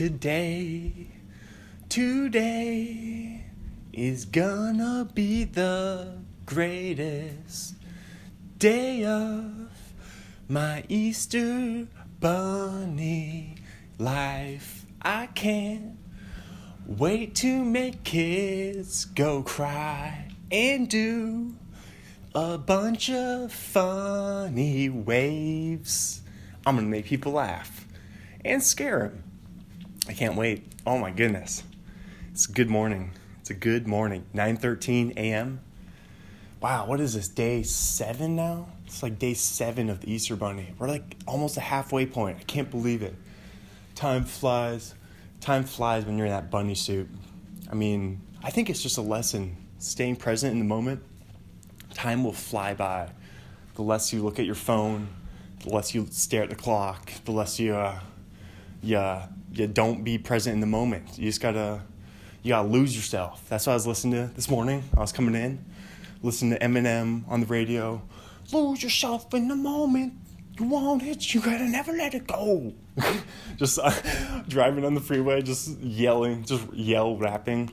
Today, today is gonna be the greatest day of my Easter bunny life. I can't wait to make kids go cry and do a bunch of funny waves. I'm gonna make people laugh and scare them. I can't wait. Oh my goodness. It's good morning. It's a good morning. 9:13 a.m. Wow, what is this? Day 7 now? It's like day 7 of the Easter bunny. We're like almost a halfway point. I can't believe it. Time flies. Time flies when you're in that bunny suit. I mean, I think it's just a lesson staying present in the moment. Time will fly by. The less you look at your phone, the less you stare at the clock, the less you uh, you, you don't be present in the moment. You just gotta you gotta lose yourself. That's what I was listening to this morning. I was coming in, listening to Eminem on the radio. Lose yourself in the moment. You want it, you gotta never let it go. just uh, driving on the freeway, just yelling, just yell rapping.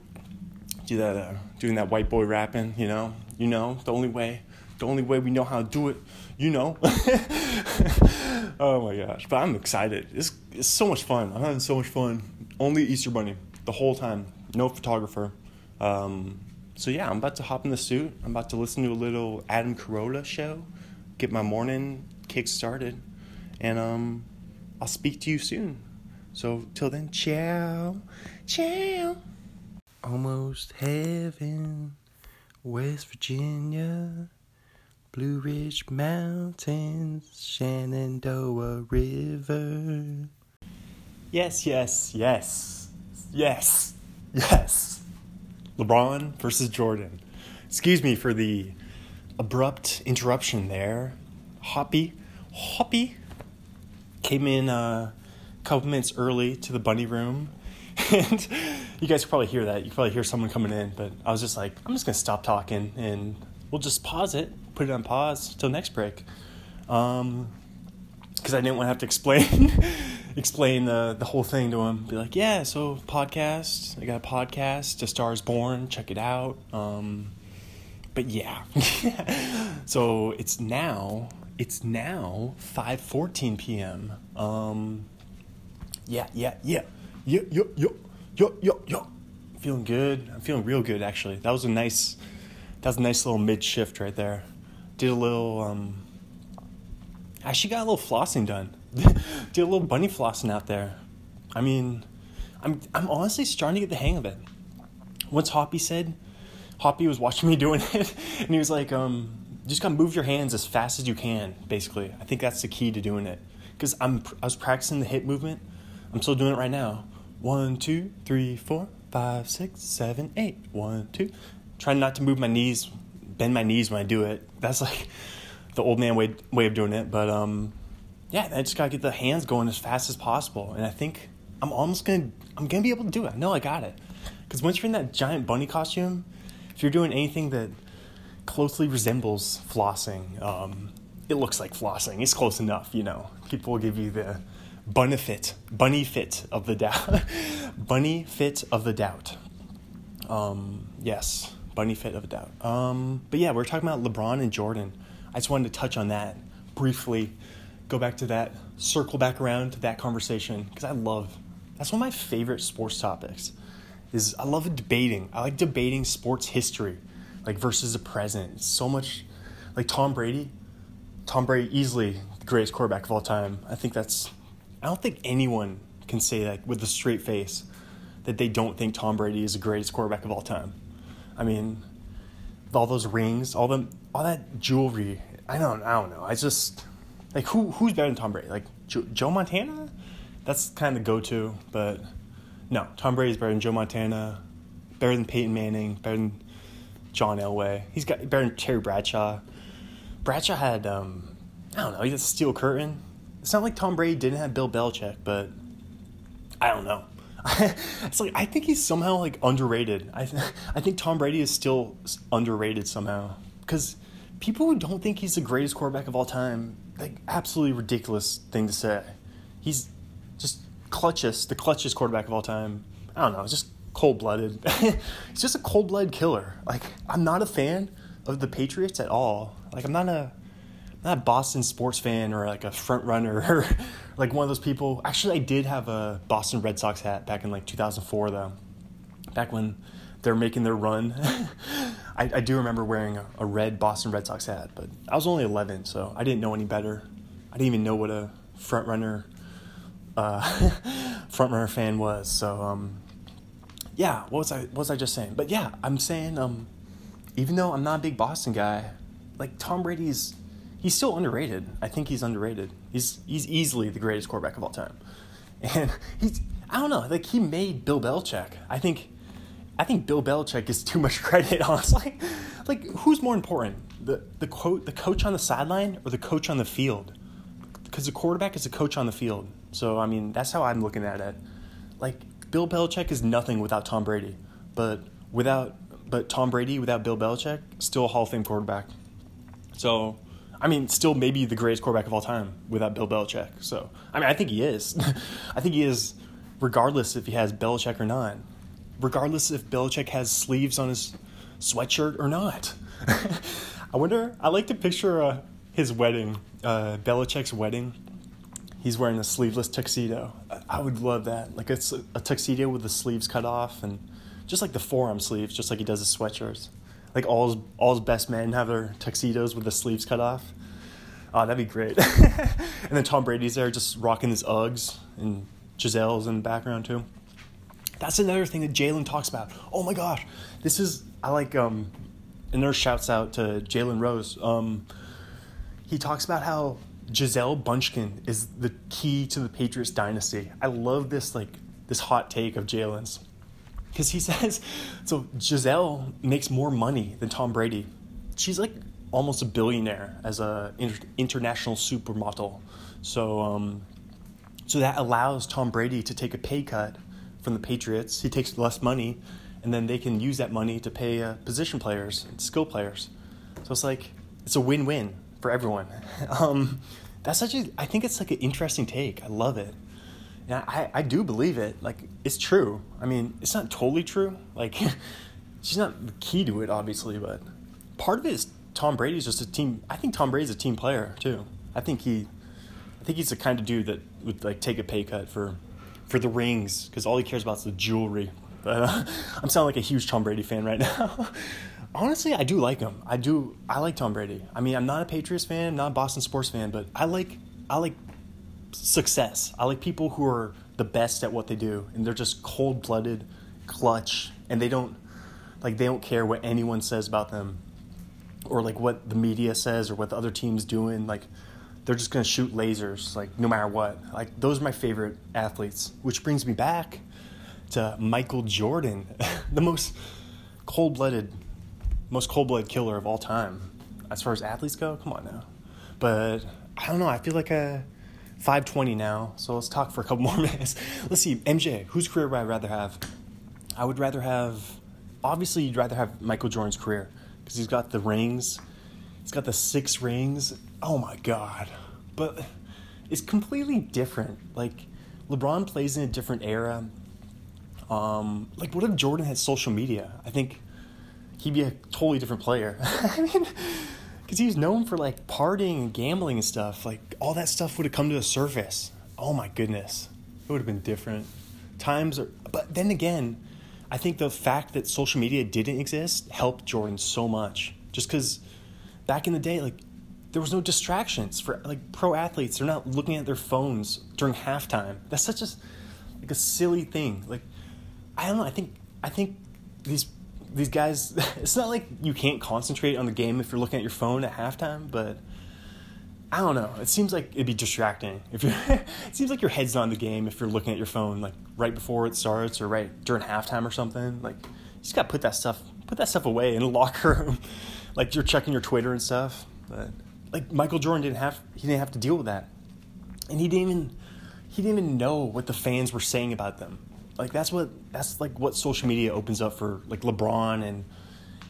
Do that, uh, doing that white boy rapping. You know, you know, the only way, the only way we know how to do it. You know. oh my gosh! But I'm excited. It's it's so much fun. I'm having so much fun. Only Easter Bunny the whole time. No photographer. Um, so yeah, I'm about to hop in the suit. I'm about to listen to a little Adam Carolla show, get my morning kick started, and um, I'll speak to you soon. So till then, ciao, ciao. Almost heaven, West Virginia, Blue Ridge Mountains, Shenandoah River. Yes, yes, yes, yes, yes. LeBron versus Jordan. Excuse me for the abrupt interruption there. Hoppy, Hoppy came in uh, a couple minutes early to the bunny room. And you guys probably hear that. You probably hear someone coming in, but I was just like, I'm just going to stop talking and we'll just pause it, put it on pause till next break. Um, because I didn't want to have to explain explain the the whole thing to him. Be like, yeah, so podcast. I got a podcast. A Star Is Born. Check it out. Um, but yeah, so it's now it's now five fourteen p.m. Um, yeah, yeah, yeah, yo, yo, yo, yo, yo, yo. Feeling good. I'm feeling real good actually. That was a nice that was a nice little mid shift right there. Did a little um actually got a little flossing done. Did a little bunny flossing out there. I mean, I'm I'm honestly starting to get the hang of it. Once Hoppy said, Hoppy was watching me doing it, and he was like, um, just gotta move your hands as fast as you can. Basically, I think that's the key to doing it. Cause I'm I was practicing the hip movement. I'm still doing it right now. One, two, three, four, five, six, seven, eight. One, two. Trying not to move my knees, bend my knees when I do it. That's like the old man way way of doing it. But um, yeah, I just gotta get the hands going as fast as possible, and I think I'm almost gonna I'm gonna be able to do it. I know I got it. Because once you're in that giant bunny costume, if you're doing anything that closely resembles flossing, um, it looks like flossing. It's close enough, you know. People will give you the bunny fit, bunny fit of the doubt, bunny fit of the doubt. Um, yes, bunny fit of a doubt. Um, but yeah, we're talking about LeBron and Jordan. I just wanted to touch on that briefly, go back to that, circle back around to that conversation because I love. That's one of my favorite sports topics. Is I love debating. I like debating sports history, like versus the present. It's so much, like Tom Brady. Tom Brady easily the greatest quarterback of all time. I think that's. I don't think anyone can say that with a straight face that they don't think Tom Brady is the greatest quarterback of all time. I mean, all those rings, all them, all that jewelry. I don't, I don't know. I just like who who's better than Tom Brady? Like Joe, Montana? That's kind of the go to, but no, Tom Brady's better than Joe Montana, better than Peyton Manning, better than John Elway. He's got better than Terry Bradshaw. Bradshaw had um, I don't know, he had steel curtain. It's not like Tom Brady didn't have Bill Belichick, but I don't know. it's like I think he's somehow like underrated. I th- I think Tom Brady is still underrated somehow because people who don't think he's the greatest quarterback of all time, like absolutely ridiculous thing to say. He's just clutchest, the clutchest quarterback of all time. I don't know, just cold blooded. He's just a cold blooded killer. Like I'm not a fan of the Patriots at all. Like I'm not a not a Boston sports fan or like a front runner or like one of those people. Actually, I did have a Boston Red Sox hat back in like 2004 though. Back when they're making their run. I, I, do remember wearing a, red Boston Red Sox hat, but I was only 11, so I didn't know any better. I didn't even know what a front runner, uh, front runner fan was. So um, yeah, what was I what was I just saying? But yeah, I'm saying um, even though I'm not a big Boston guy, like Tom Brady's he's still underrated. I think he's underrated. He's he's easily the greatest quarterback of all time, and he's I don't know like he made Bill Belichick. I think I think Bill Belichick gets too much credit. Honestly, like who's more important, the the quote the coach on the sideline or the coach on the field? Because the quarterback is the coach on the field. So I mean that's how I'm looking at it. Like Bill Belichick is nothing without Tom Brady, but without but Tom Brady without Bill Belichick still a Hall of Fame quarterback. So I mean, still maybe the greatest quarterback of all time without Bill Belichick. So, I mean, I think he is. I think he is, regardless if he has Belichick or not. Regardless if Belichick has sleeves on his sweatshirt or not. I wonder, I like to picture uh, his wedding, uh, Belichick's wedding. He's wearing a sleeveless tuxedo. I would love that. Like it's a tuxedo with the sleeves cut off and just like the forearm sleeves, just like he does his sweatshirts like all his, all his best men have their tuxedos with the sleeves cut off. Oh, that'd be great. and then Tom Brady's there just rocking his Uggs, and Gisele's in the background too. That's another thing that Jalen talks about. Oh my gosh, this is I like um, and there shouts out to Jalen Rose. Um, he talks about how Gisele Bündchen is the key to the Patriots dynasty. I love this like this hot take of Jalen's because he says so Gisele makes more money than Tom Brady. She's like almost a billionaire as a inter- international supermodel. So um, so that allows Tom Brady to take a pay cut from the Patriots. He takes less money, and then they can use that money to pay uh, position players and skill players. So it's like it's a win-win for everyone. um, that's such a I think it's like an interesting take. I love it. And I, I do believe it. Like, it's true. I mean, it's not totally true. Like, she's not the key to it, obviously, but part of it is Tom Brady's just a team. I think Tom Brady's a team player, too. I think he, I think he's the kind of dude that would, like, take a pay cut for, for the rings, because all he cares about is the jewelry. But uh, I'm sounding like a huge Tom Brady fan right now. Honestly, I do like him. I do. I like Tom Brady. I mean, I'm not a Patriots fan, not a Boston sports fan, but I like I like success. I like people who are the best at what they do and they're just cold blooded, clutch, and they don't like they don't care what anyone says about them or like what the media says or what the other team's doing. Like they're just gonna shoot lasers, like no matter what. Like those are my favorite athletes. Which brings me back to Michael Jordan, the most cold blooded most cold blooded killer of all time. As far as athletes go, come on now. But I don't know, I feel like a 520 now, so let's talk for a couple more minutes. Let's see, MJ, whose career would I rather have? I would rather have, obviously, you'd rather have Michael Jordan's career because he's got the rings, he's got the six rings. Oh my God. But it's completely different. Like, LeBron plays in a different era. Um, like, what if Jordan had social media? I think he'd be a totally different player. I mean, because he was known for like partying and gambling and stuff. Like all that stuff would have come to the surface. Oh my goodness, it would have been different. Times are, but then again, I think the fact that social media didn't exist helped Jordan so much. Just because back in the day, like there was no distractions for like pro athletes. They're not looking at their phones during halftime. That's such a like a silly thing. Like I don't know. I think I think these these guys, it's not like you can't concentrate on the game if you're looking at your phone at halftime, but I don't know. It seems like it'd be distracting if you. it seems like your head's not in the game if you're looking at your phone like right before it starts or right during halftime or something. Like you just gotta put that stuff put that stuff away in a locker room, like you're checking your Twitter and stuff. But like Michael Jordan didn't have he didn't have to deal with that, and he didn't even he didn't even know what the fans were saying about them like that's what that's like what social media opens up for like LeBron and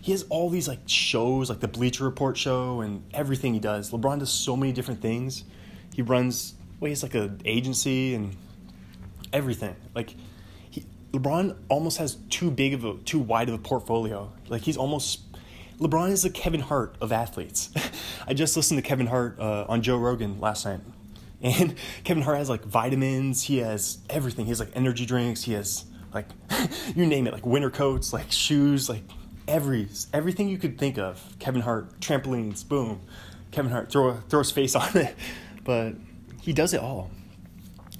he has all these like shows like the Bleacher Report show and everything he does. LeBron does so many different things. He runs well, he's like an agency and everything. Like he, LeBron almost has too big of a too wide of a portfolio. Like he's almost LeBron is the Kevin Hart of athletes. I just listened to Kevin Hart uh, on Joe Rogan last night. And Kevin Hart has like vitamins, he has everything. He has like energy drinks, he has like you name it, like winter coats, like shoes, like every everything you could think of. Kevin Hart, trampolines, boom. Kevin Hart throw throw his face on it. But he does it all.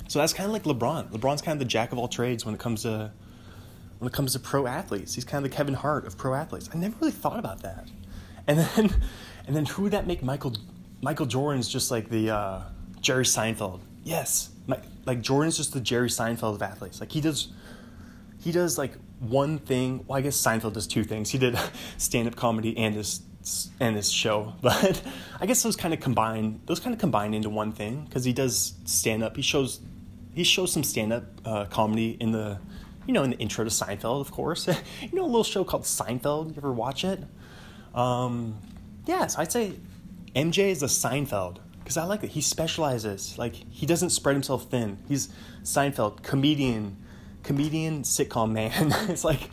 So that's kind of like LeBron. LeBron's kind of the jack of all trades when it comes to when it comes to pro athletes. He's kind of the Kevin Hart of pro athletes. I never really thought about that. And then and then who would that make Michael Michael Jordan's just like the uh, Jerry Seinfeld. Yes. My, like Jordan's just the Jerry Seinfeld of athletes. Like he does he does like one thing. Well, I guess Seinfeld does two things. He did stand up comedy and his and his show, but I guess those kind of combine. Those kind of combine into one thing because he does stand up. He shows he shows some stand up uh, comedy in the you know in the intro to Seinfeld, of course. you know a little show called Seinfeld. You ever watch it? Um, yes, I'd say MJ is a Seinfeld because I like it. He specializes. Like he doesn't spread himself thin. He's Seinfeld comedian comedian sitcom man. it's like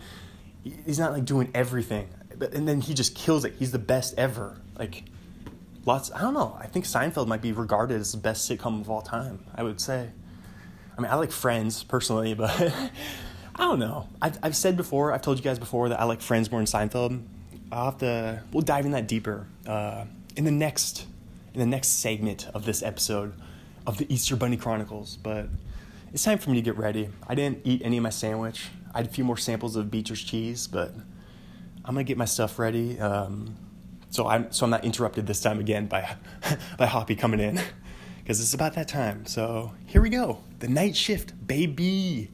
he's not like doing everything, but and then he just kills it. He's the best ever. Like lots. I don't know. I think Seinfeld might be regarded as the best sitcom of all time. I would say. I mean, I like Friends personally, but I don't know. I've I've said before. I've told you guys before that I like Friends more than Seinfeld. I'll have to. We'll dive in that deeper uh, in the next in the next segment of this episode of the Easter Bunny Chronicles. But it's time for me to get ready. I didn't eat any of my sandwich. I had a few more samples of Beecher's cheese, but I'm gonna get my stuff ready. Um, so I'm so I'm not interrupted this time again by by Hoppy coming in because it's about that time. So here we go. The night shift, baby,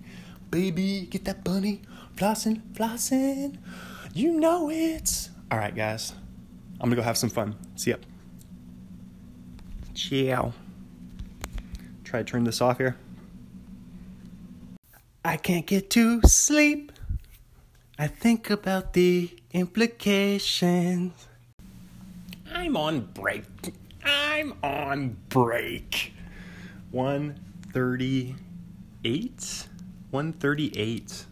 baby, get that bunny flossing, flossing. You know it. All right, guys. I'm gonna go have some fun. See ya. Ciao. Try to turn this off here. I can't get to sleep. I think about the implications. I'm on break. I'm on break. 138? 138.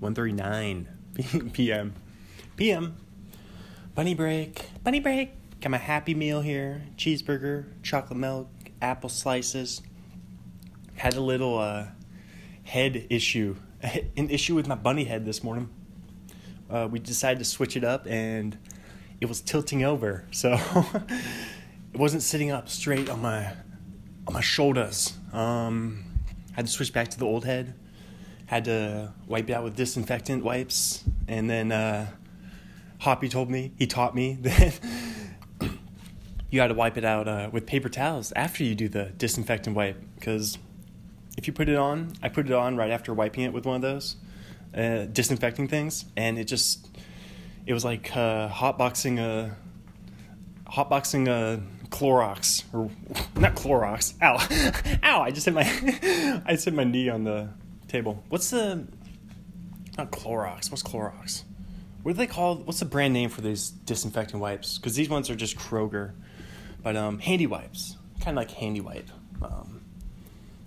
139 p.m. p.m. Bunny break. Bunny break. Got my happy meal here. Cheeseburger, chocolate milk, apple slices. Had a little uh head issue, an issue with my bunny head this morning. Uh, we decided to switch it up, and it was tilting over, so it wasn't sitting up straight on my on my shoulders. Um, had to switch back to the old head. Had to wipe it out with disinfectant wipes, and then uh, Hoppy told me he taught me that you got to wipe it out uh, with paper towels after you do the disinfectant wipe because if you put it on, I put it on right after wiping it with one of those uh, disinfecting things, and it just it was like uh, hotboxing a hotboxing a Clorox or not Clorox. Ow, ow! I just hit my I just hit my knee on the table. What's the not Clorox? What's Clorox? What do they call? What's the brand name for these disinfecting wipes? Because these ones are just Kroger, but um, handy wipes, kind of like handy wipe. Um,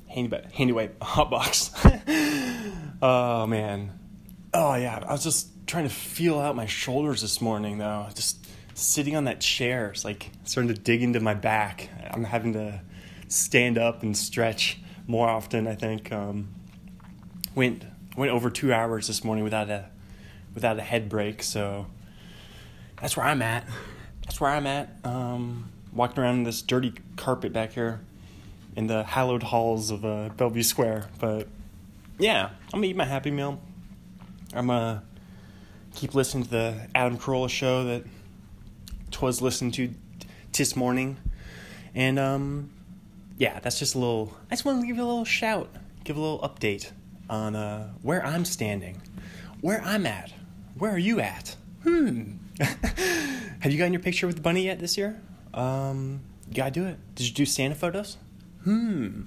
handy handy wipe hot box. oh man. Oh yeah, I was just trying to feel out my shoulders this morning though. Just sitting on that chair, it's like starting to dig into my back. I'm having to stand up and stretch more often. I think um, went went over two hours this morning without a without a head break. So that's where I'm at. That's where I'm at. Um, walking around in this dirty carpet back here in the hallowed halls of uh, Bellevue Square. But yeah, I'm gonna eat my Happy Meal. I'm gonna keep listening to the Adam Carolla show that twas listened to this morning, and um, yeah, that's just a little. I just want to give you a little shout, give a little update on uh, where I'm standing, where I'm at, where are you at? Hmm. Have you gotten your picture with the bunny yet this year? Um, you gotta do it. Did you do Santa photos? hmm.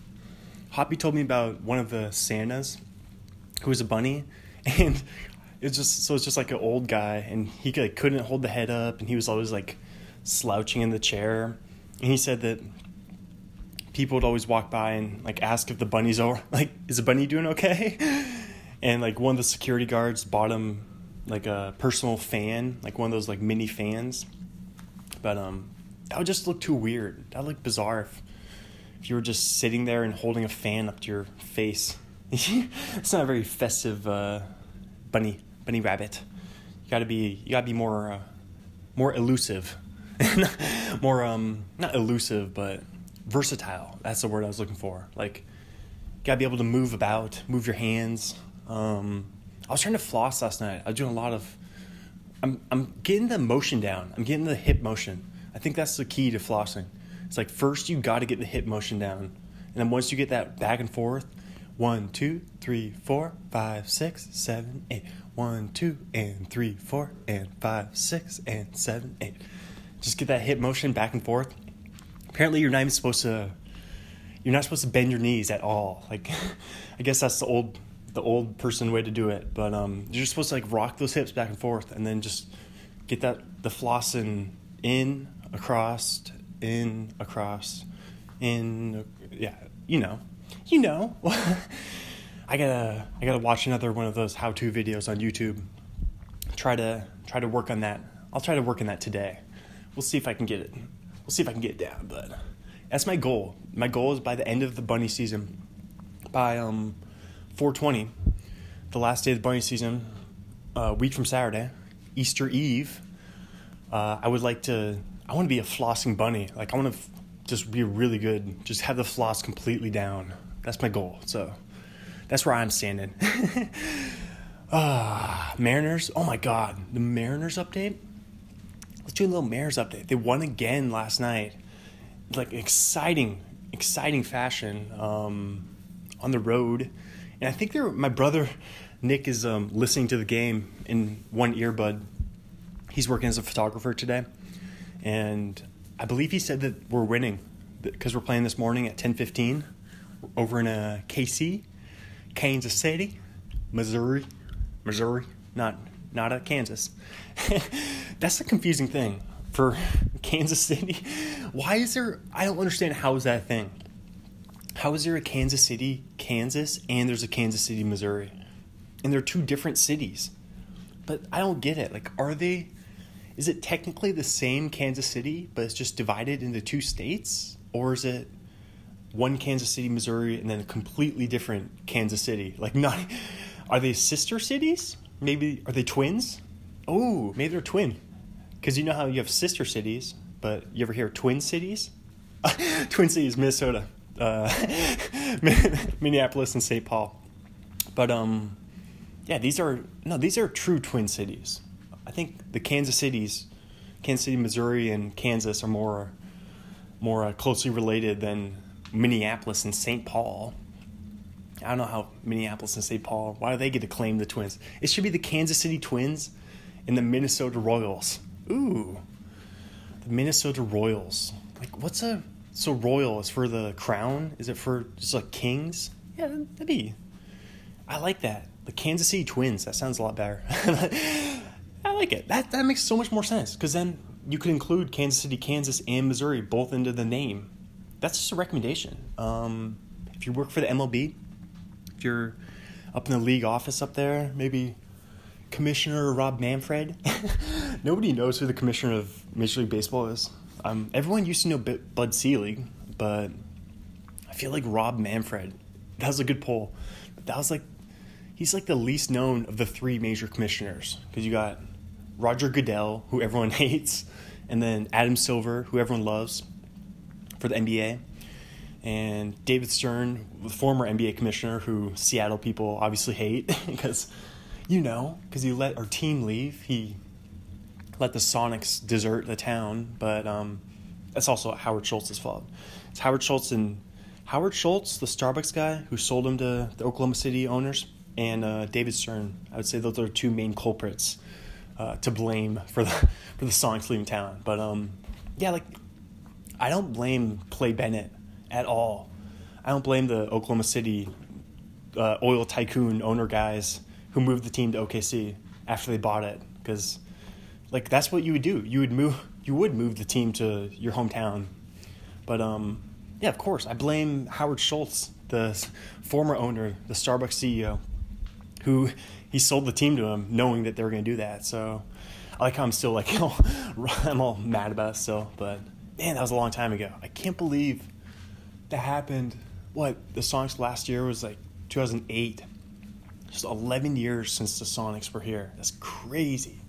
Hoppy told me about one of the Santas who was a bunny, and it's just so it's just like an old guy, and he like couldn't hold the head up, and he was always like slouching in the chair, and he said that people would always walk by and like ask if the bunny's over like is the bunny doing okay and like one of the security guards bought him like a personal fan like one of those like mini fans but um that would just look too weird that would look bizarre if, if you were just sitting there and holding a fan up to your face it's not a very festive uh, bunny bunny rabbit you gotta be you gotta be more uh, more elusive more um not elusive but versatile. That's the word I was looking for. Like, you gotta be able to move about, move your hands. Um, I was trying to floss last night. I was doing a lot of. I'm I'm getting the motion down. I'm getting the hip motion. I think that's the key to flossing. It's like first you got to get the hip motion down, and then once you get that back and forth, one, two, three, four, five, six, seven, eight. One, two, and three, four, and five, six, and seven, eight. Just get that hip motion back and forth apparently you're not even supposed to you're not supposed to bend your knees at all like i guess that's the old the old person way to do it but um you're supposed to like rock those hips back and forth and then just get that the flossing in across in across in yeah you know you know i gotta i gotta watch another one of those how-to videos on youtube try to try to work on that i'll try to work on that today we'll see if i can get it we'll see if I can get it down. But that's my goal. My goal is by the end of the bunny season, by um, 420, the last day of the bunny season, a uh, week from Saturday, Easter Eve. Uh, I would like to. I want to be a flossing bunny. Like I want to f- just be really good. Just have the floss completely down. That's my goal. So that's where I'm standing. Ah, Mariners. Oh my God, the Mariners update let's do a little Mariners update. They won again last night, like exciting, exciting fashion um, on the road. And I think they're my brother Nick is um, listening to the game in one earbud. He's working as a photographer today, and I believe he said that we're winning because we're playing this morning at ten fifteen over in a uh, KC, Kansas City, Missouri, Missouri, not not at Kansas. That's a confusing thing for Kansas City. Why is there? I don't understand. How is that a thing? How is there a Kansas City, Kansas, and there's a Kansas City, Missouri, and they're two different cities? But I don't get it. Like, are they? Is it technically the same Kansas City, but it's just divided into two states, or is it one Kansas City, Missouri, and then a completely different Kansas City? Like, not. Are they sister cities? Maybe are they twins? Oh, maybe they're twin. Because you know how you have sister cities, but you ever hear twin cities? twin cities, Minnesota, uh, Minneapolis, and St. Paul. But um, yeah, these are no, these are true twin cities. I think the Kansas cities, Kansas City, Missouri, and Kansas are more more uh, closely related than Minneapolis and St. Paul. I don't know how Minneapolis and St. Paul. Why do they get to claim the Twins? It should be the Kansas City Twins and the Minnesota Royals. Ooh, the Minnesota Royals. Like, what's a so royal is for the crown? Is it for just like kings? Yeah, that'd be. I like that. The Kansas City Twins. That sounds a lot better. I like it. That that makes so much more sense because then you could include Kansas City, Kansas, and Missouri both into the name. That's just a recommendation. Um, if you work for the MLB, if you're up in the league office up there, maybe Commissioner Rob Manfred. Nobody knows who the commissioner of Major League Baseball is. Um, everyone used to know Bud Selig, but I feel like Rob Manfred. That was a good poll. But that was like, he's like the least known of the three major commissioners because you got Roger Goodell, who everyone hates, and then Adam Silver, who everyone loves for the NBA, and David Stern, the former NBA commissioner, who Seattle people obviously hate because you know, because he let our team leave. He let the Sonics desert the town, but um, that's also Howard Schultz's fault. It's Howard Schultz and Howard Schultz, the Starbucks guy who sold him to the Oklahoma City owners, and uh, David Stern. I would say those are two main culprits uh, to blame for the for the Sonics leaving town. But um, yeah, like I don't blame Clay Bennett at all. I don't blame the Oklahoma City uh, oil tycoon owner guys who moved the team to OKC after they bought it because like that's what you would do. You would move you would move the team to your hometown. But um yeah, of course. I blame Howard Schultz, the former owner, the Starbucks CEO, who he sold the team to him knowing that they were going to do that. So I like how I'm still like, I'm all mad about it still. But man, that was a long time ago. I can't believe that happened. What, the Sonics last year was like 2008. Just 11 years since the Sonics were here. That's crazy.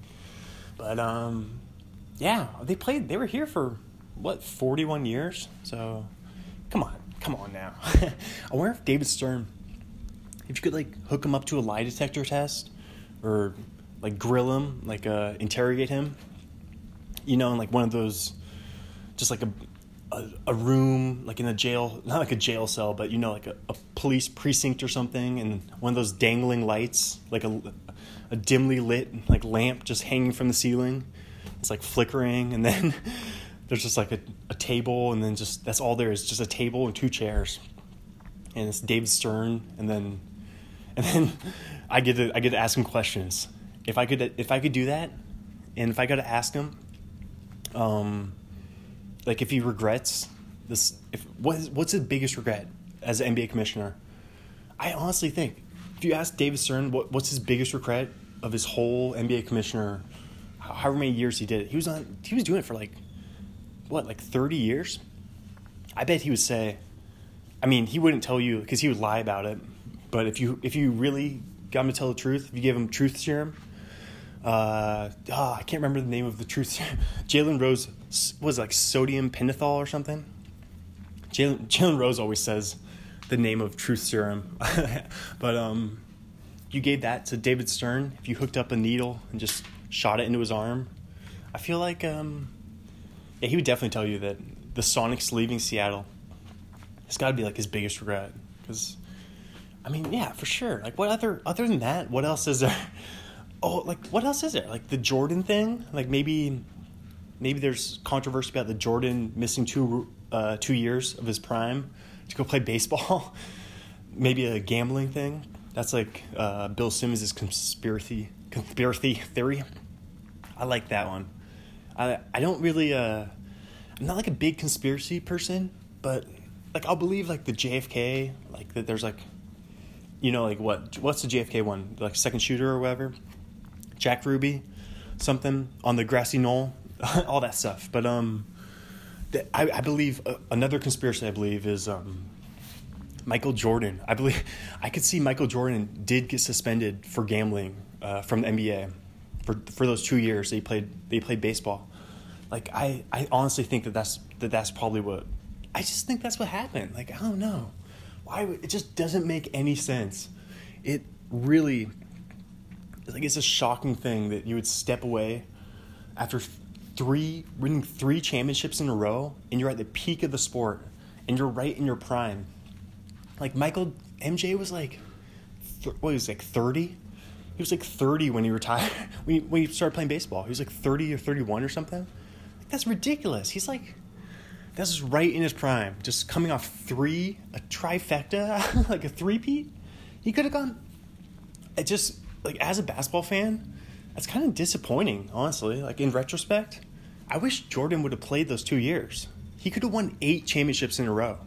But um, yeah, they played. They were here for what 41 years. So come on, come on now. I wonder if David Stern, if you could like hook him up to a lie detector test, or like grill him, like uh, interrogate him. You know, in like one of those, just like a a, a room like in a jail, not like a jail cell, but you know, like a, a police precinct or something, and one of those dangling lights, like a, a dimly lit like lamp just hanging from the ceiling. It's like flickering, and then there's just like a, a table, and then just that's all there is, just a table and two chairs, and it's David Stern, and then and then I get to I get to ask him questions. If I could if I could do that, and if I got to ask him, um, like if he regrets this if what is, what's his biggest regret as an NBA commissioner? I honestly think if you ask David Stern what what's his biggest regret of his whole NBA commissioner, however many years he did it, he was on he was doing it for like what like thirty years. I bet he would say, I mean, he wouldn't tell you because he would lie about it. But if you if you really got him to tell the truth, if you gave him truth serum, uh, oh, I can't remember the name of the truth serum. Jalen Rose was like sodium pentothal or something. Jalen Jalen Rose always says the name of truth serum, but um, you gave that to David Stern. If you hooked up a needle and just shot it into his arm, I feel like um, yeah, he would definitely tell you that the Sonics leaving Seattle It's got to be like his biggest regret because. I mean, yeah, for sure. Like, what other other than that? What else is there? Oh, like what else is there? Like the Jordan thing? Like maybe maybe there's controversy about the Jordan missing two uh, two years of his prime to go play baseball. maybe a gambling thing. That's like uh, Bill Simmons' conspiracy conspiracy theory. I like that one. I I don't really uh, I'm not like a big conspiracy person, but like I'll believe like the JFK like that there's like you know like what what's the JFK one like second shooter or whatever Jack Ruby something on the grassy knoll all that stuff. But um, I, I believe uh, another conspiracy I believe is um, Michael Jordan. I believe I could see Michael Jordan did get suspended for gambling uh, from the NBA for for those two years they played they played baseball. Like I, I honestly think that that's that that's probably what I just think that's what happened. Like I don't know why would, it just doesn't make any sense. It really like it's a shocking thing that you would step away after three winning three championships in a row and you're at the peak of the sport and you're right in your prime. Like michael mj was like th- what was like 30 he was like 30 when he retired when he, when he started playing baseball. He was like 30 or 31 or something. Like, that's ridiculous. He's like this is right in his prime just coming off three a trifecta like a three-peat he could have gone it just like as a basketball fan that's kind of disappointing, honestly. Like in retrospect, I wish Jordan would have played those two years. He could have won eight championships in a row.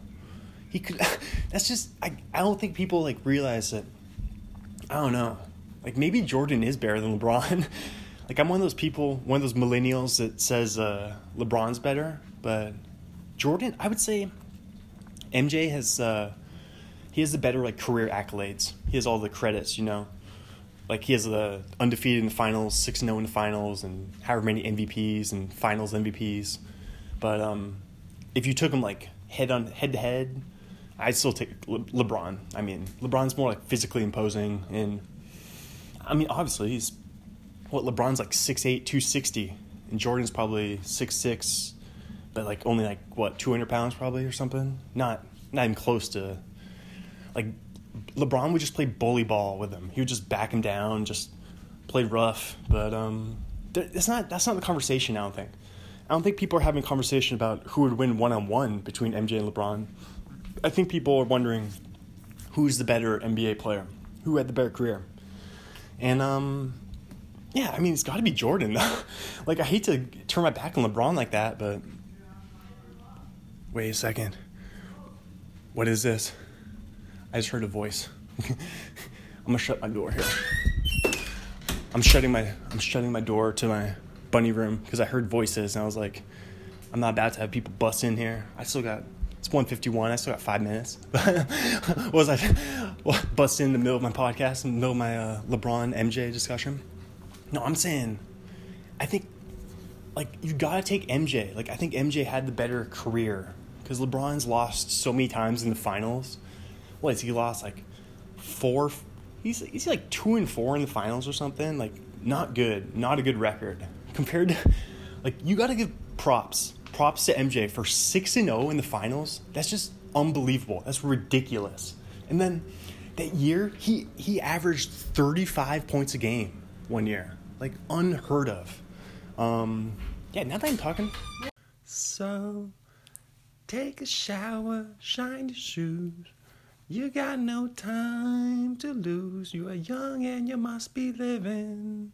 He could. That's just. I. I don't think people like realize that. I don't know. Like maybe Jordan is better than LeBron. like I'm one of those people, one of those millennials that says uh, LeBron's better, but Jordan, I would say, MJ has. Uh, he has the better like career accolades. He has all the credits, you know like he has the undefeated in the finals, six zero in the finals, and however many MVPs and finals MVPs. But um, if you took him like head on head to head, I'd still take Le- LeBron. I mean, LeBron's more like physically imposing, and I mean, obviously he's what LeBron's like 6'8", 260, and Jordan's probably six six, but like only like what two hundred pounds probably or something. Not not even close to like LeBron would just play bully ball with him. He would just back him down, just play rough. But um, that's not that's not the conversation. I don't think. I don't think people are having a conversation about who would win one on one between MJ and LeBron. I think people are wondering who's the better NBA player, who had the better career, and um, yeah, I mean it's got to be Jordan. Though. Like I hate to turn my back on LeBron like that, but wait a second. What is this? I just heard a voice. I'm gonna shut my door here. I'm shutting my I'm shutting my door to my bunny room because I heard voices and I was like, I'm not about to have people bust in here. I still got it's 151. I still got five minutes. was I bust in the middle of my podcast, in the middle of my uh, LeBron MJ discussion? No, I'm saying, I think, like you gotta take MJ. Like I think MJ had the better career because LeBron's lost so many times in the finals. What is he lost like four? He's he's like two and four in the finals or something. Like not good, not a good record compared to like you got to give props props to MJ for 6 and 0 in the finals. That's just unbelievable. That's ridiculous. And then that year, he he averaged 35 points a game one year. Like unheard of. Um yeah, now that I'm talking so take a shower, shine your shoes. You got no time to lose. You are young and you must be living.